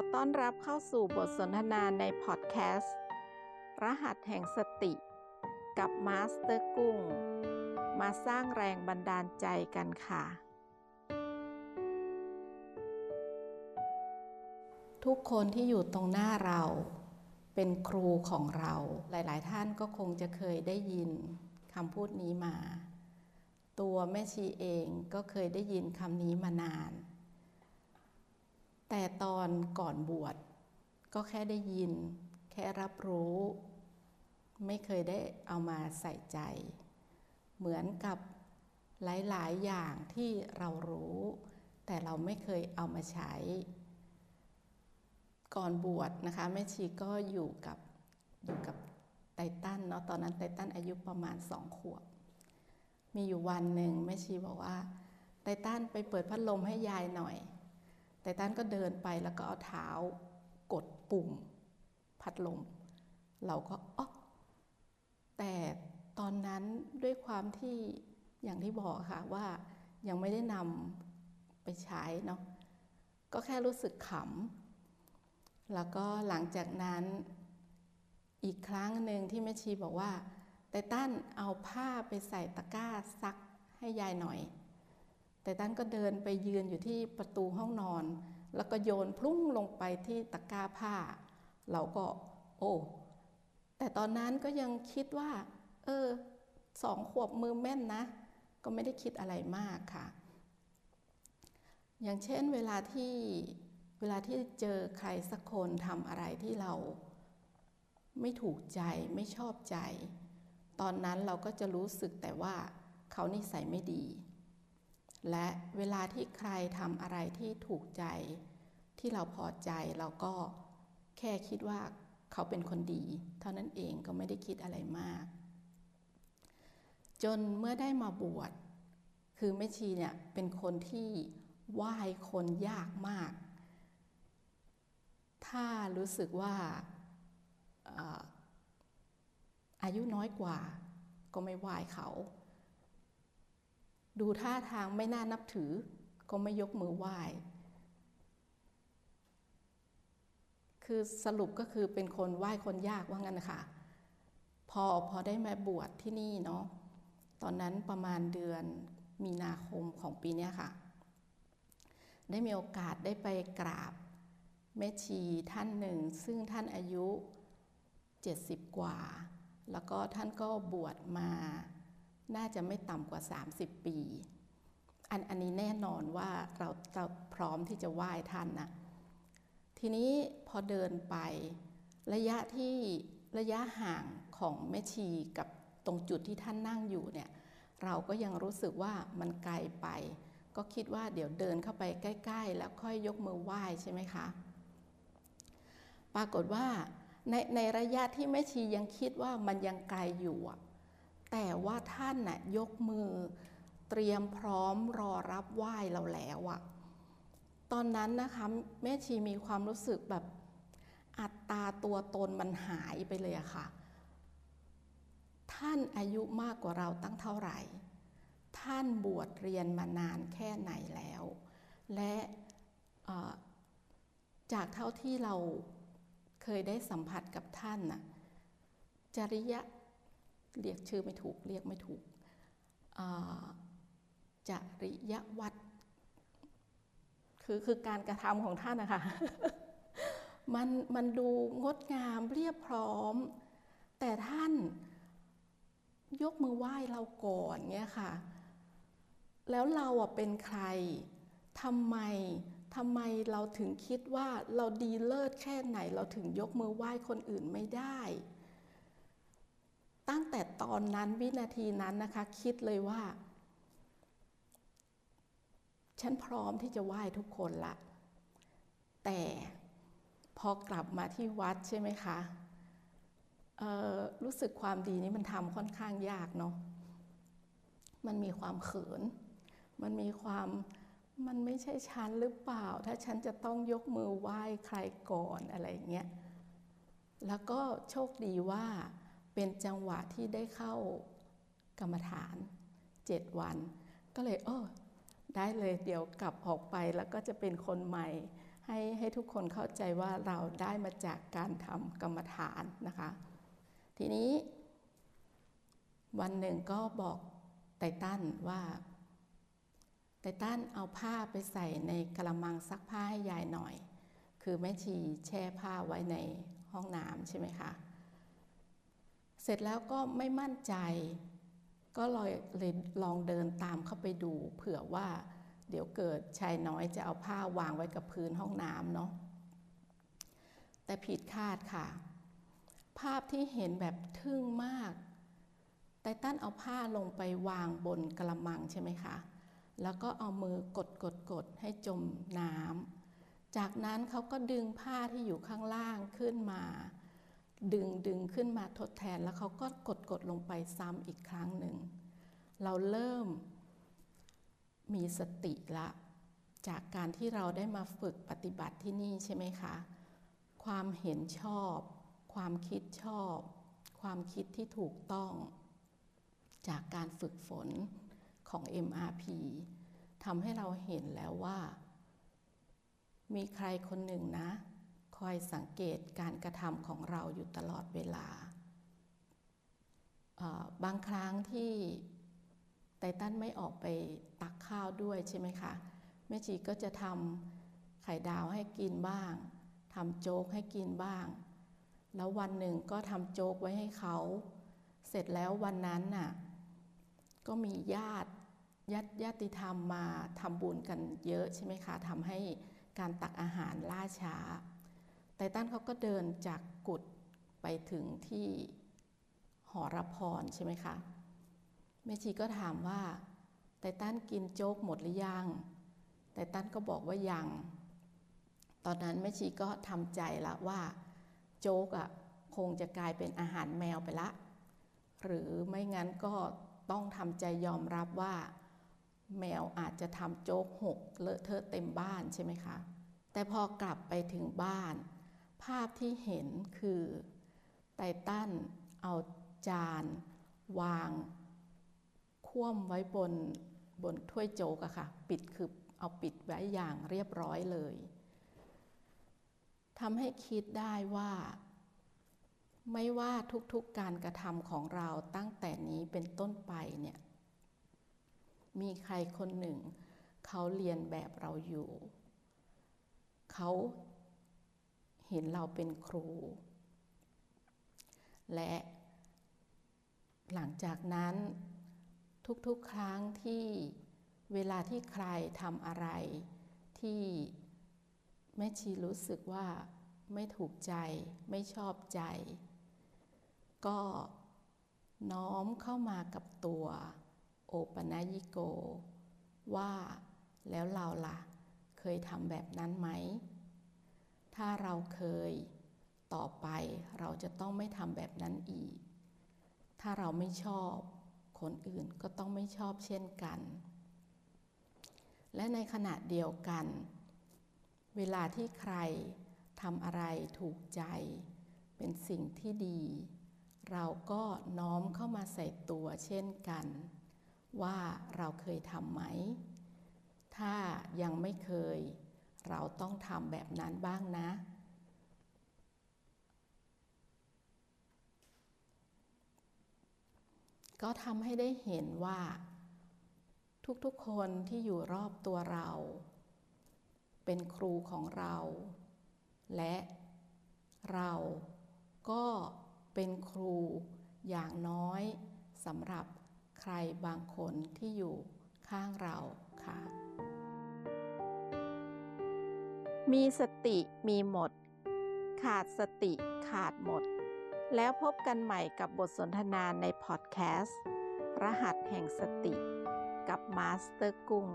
อต้อนรับเข้าสู่บทสนทนาในพอดแคสต์ รหัสแห่งสติ กับมาสเตอร์กุ้ง มาสร้างแรงบันดาลใจกันค่ะ ทุกคนที่อยู่ตรงหน้าเรา เป็นครูของเราหลาย ๆ ท่านก็คงจะเคยได้ยินคำพูดนี้มา ตัวแม่ชีเองก็เคยได้ยินคำนี้มานาน แต่ตอนก่อนบวชก็แค่ได้ยิน แค่รับรู้ ไม่เคยได้เอามาใส่ใจ เหมือนกับหลาย ๆ อย่างที่เรารู้ แต่เราไม่เคยเอามาใช้ ก่อนบวชนะคะแม่ชีก็อยู่กับอยู่กับไตตันเนาะตอนนั้นไตตันอายุประมาณสองขวบ มีอยู่วันหนึ่งแม่ชีบอกว่า ไตตันไปเปิดพัดลมให้ยายหน่อย ไตตันก็เดินไปแล้วก็เอาเท้ากดปุ่มพัดลม เราก็อ๋อแต่ตอนนั้นด้วยความที่อย่างที่บอกค่ะว่ายังไม่ได้นำไปใช้เนาะก็แค่รู้สึกขำ แล้วก็หลังจากนั้นอีกครั้งหนึ่งที่แม่ชีบอกว่าไตตันเอาผ้าไปใส่ตะกร้าซักให้ยายหน่อย ไตตันก็เดินไปยืนอยู่ที่ประตูห้องนอน แล้วก็โยนพลุ้งลงไปที่ตะกร้าผ้า เราก็ โอ้แต่ตอนนั้นก็ยังคิดว่า เออสองขวบมือแม่นนะ ก็ไม่ได้คิดอะไรมากค่ะ อย่างเช่นเวลาที่เวลาที่เจอใครสักคนทำอะไรที่เรา ไม่ถูกใจไม่ชอบใจ ตอนนั้นเราก็จะรู้สึกแต่ว่าเขานิสัยไม่ดี และเวลาที่ใครทำอะไรที่ถูกใจ ที่เราพอใจเราก็แค่คิดว่าเขาเป็นคนดี เท่านั้นเองก็ไม่ได้คิดอะไรมาก จนเมื่อได้มาบวชคือแม่ชีเนี่ยเป็นคนที่ไหว้คนยากมาก ถ้ารู้สึกว่าอายุน้อยกว่าก็ไม่ไหว้เขา ดูท่าทางไม่น่านับถือ ก็ไม่ยกมือไหว้ คือสรุปก็คือเป็นคนไหว้คนยากว่างั้นนะคะพอพอได้มาบวชที่นี่เนาะ ตอนนั้นประมาณเดือนมีนาคมของปีนี้ค่ะ ได้มีโอกาสได้ไปกราบแม่ชีท่านหนึ่ง ซึ่งท่านอายุ 70 กว่า แล้วก็ท่านก็บวชมา น่าจะไม่ต่ำกว่า 30 ปี อันอันนี้แน่นอนว่าเราจะพร้อมที่จะไหว้ท่านนะทีนี้พอเดินไประยะที่ระยะห่างของแม่ชีกับตรงจุดที่ท่านนั่งอยู่เนี่ย เราก็ยังรู้สึกว่ามันไกลไป ก็คิดว่าเดี๋ยวเดินเข้าไปใกล้ ๆ แล้วค่อยยกมือไหว้ใช่ไหมคะ ปรากฏว่าในในระยะที่แม่ชียังคิดว่ามันยังไกลอยู่ แต่ว่าท่านน่ะยกมือเตรียมพร้อมรอรับไหว้เราแล้วอะตอนนั้นนะคะแม่ชีมีความรู้สึกแบบอัตตาตัวตนมันหายไปเลยอะค่ะ ท่านอายุมากกว่าเราตั้งเท่าไหร่ ท่านบวชเรียนมานานแค่ไหนแล้ว และจากเท่าที่เราเคยได้สัมผัสกับท่านน่ะจริย เรียกชื่อไม่ถูกเรียกไม่ถูกจริยวัดคือคือการกระทำของท่านนะคะมันมันดูงดงามเรียบพร้อม แต่ท่านยกมือไหว้เราก่อนเนี่ยค่ะ แล้วเราอะเป็นใครทำไมทำไมเราถึงคิดว่าเราดีเลิศแค่ไหน เราถึงยกมือไหว้คนอื่นไม่ได้ ตั้งแต่ตอนนั้นวินาทีนั้นนะคะ คิดเลยว่า ฉันพร้อมที่จะไหว้ทุกคนละ แต่พอกลับมาที่วัดใช่ไหมคะรู้สึกความดีนี้มันทำค่อนข้างยากเนาะมันมีความเขิน มันมีความมันไม่ใช่ฉันหรือเปล่า ถ้าฉันจะต้องยกมือไหว้ใครก่อนอะไรเงี้ย แล้วก็โชคดีว่า เป็นจังหวะที่ได้เข้ากรรมฐานเจ็ดวัน ก็เลยเออได้เลยเดี๋ยวกลับออกไปแล้วก็จะเป็นคนใหม่ ให้ให้ทุกคนเข้าใจว่าเราได้มาจากการทำกรรมฐานนะคะ ทีนี้วันหนึ่งก็บอกไตตันว่าไตตันเอาผ้าไปใส่ในกระมังซักผ้าให้ยายหน่อย คือแม่ชีแช่ผ้าไว้ในห้องน้ำใช่ไหมคะ ร็จแล้วก็ไม่มั่นใจ ก็เลยเลยลองเดินตามเข้าไปดูเผื่อว่า เดี๋ยวเกิดชายน้อยจะเอาผ้าวางไว้กับพื้นห้องน้ำเนาะแต่ผิดคาดค่ะ ภาพที่เห็นแบบทึ่งมาก ไตตันเอาผ้าลงไปวางบนกระมังใช่ไหมคะ แล้วก็เอามือกดกดกดให้จมน้ำจากนั้นเขาก็ดึงผ้าที่อยู่ข้างล่างขึ้นมา ดึงดึงขึ้นมาทดแทนแล้วเขาก็กดกดลงไปซ้ำอีกครั้งหนึ่ง เราเริ่มมีสติละ จากการที่เราได้มาฝึกปฏิบัติที่นี่ใช่ไหมคะ ความเห็นชอบ ความคิดชอบ ความคิดที่ถูกต้อง จากการฝึกฝนของ MRP ทำให้เราเห็นแล้วว่า มีใครคนหนึ่งนะ คอยสังเกตการกระทำของเราอยู่ตลอดเวลา บางครั้งที่ไตตันไม่ออกไปตักข้าวด้วยใช่ไหมคะแม่ชีก็จะทำไข่ดาวให้กินบ้างทำโจ๊กให้กินบ้าง แล้ววันหนึ่งก็ทำโจ๊กไว้ให้เขา เสร็จแล้ววันนั้นน่ะก็มีญาติญาติญาติธรรมมาทำบุญกันเยอะใช่ไหมคะทำให้การตักอาหารล่าช้า ไตตันเขาก็เดินจากกุดไปถึงที่หอรพรใช่ไหมคะแม่ชีก็ถามว่าไตตันกินโจ๊กหมดหรือยังไตตันก็บอกว่ายัง ตอนนั้นแม่ชีก็ทำใจละว่าโจ๊กอะ่ะคงจะกลายเป็นอาหารแมวไปละ หรือไม่งั้นก็ต้องทำใจยอมรับว่า แมวอาจจะทำโจ๊กหกเลอะเทอะเต็มบ้านใช่ไหมคะ แต่พอกลับไปถึงบ้าน ภาพที่เห็นคือไตตันเอาจานวางคว่ำไว้บนบนถ้วยโจ๊กอะค่ะ ปิดคือเอาปิดไว้อย่างเรียบร้อยเลยทำให้คิดได้ว่า ไม่ว่าทุกๆการกระทำของเราตั้งแต่นี้เป็นต้นไปเนี่ย มีใครคนหนึ่ง เขาเรียนแบบเราอยู่ เขา เห็นเราเป็นครู และหลังจากนั้นทุกๆครั้งที่เวลาที่ใครทำอะไร ที่แม่ชีรู้สึกว่าไม่ถูกใจไม่ชอบใจ ก็น้อมเข้ามากับตัวโอปนายิโก ว่าแล้วเราล่ะ เคยทำแบบนั้นไหม ถ้าเราเคยต่อไปเราจะต้องไม่ทำแบบนั้นอีก ถ้าเราไม่ชอบคนอื่นก็ต้องไม่ชอบเช่นกัน และในขณะเดียวกัน เวลาที่ใครทำอะไรถูกใจ เป็นสิ่งที่ดี เราก็น้อมเข้ามาใส่ตัวเช่นกัน ว่าเราเคยทำไหม ถ้ายังไม่เคย เราต้องทำแบบนั้นบ้างนะ ก็ทำให้ได้เห็นว่า ทุกๆคนที่อยู่รอบตัวเรา เป็นครูของเรา และเราก็เป็นครูอย่างน้อยสำหรับใครบางคนที่อยู่ข้างเราค่ะ มีสติมีหมด ขาดสติขาดหมด แล้วพบกันใหม่กับบทสนทนาในพอดแคสต์ รหัสแห่งสติกับมาสเตอร์กุ้ง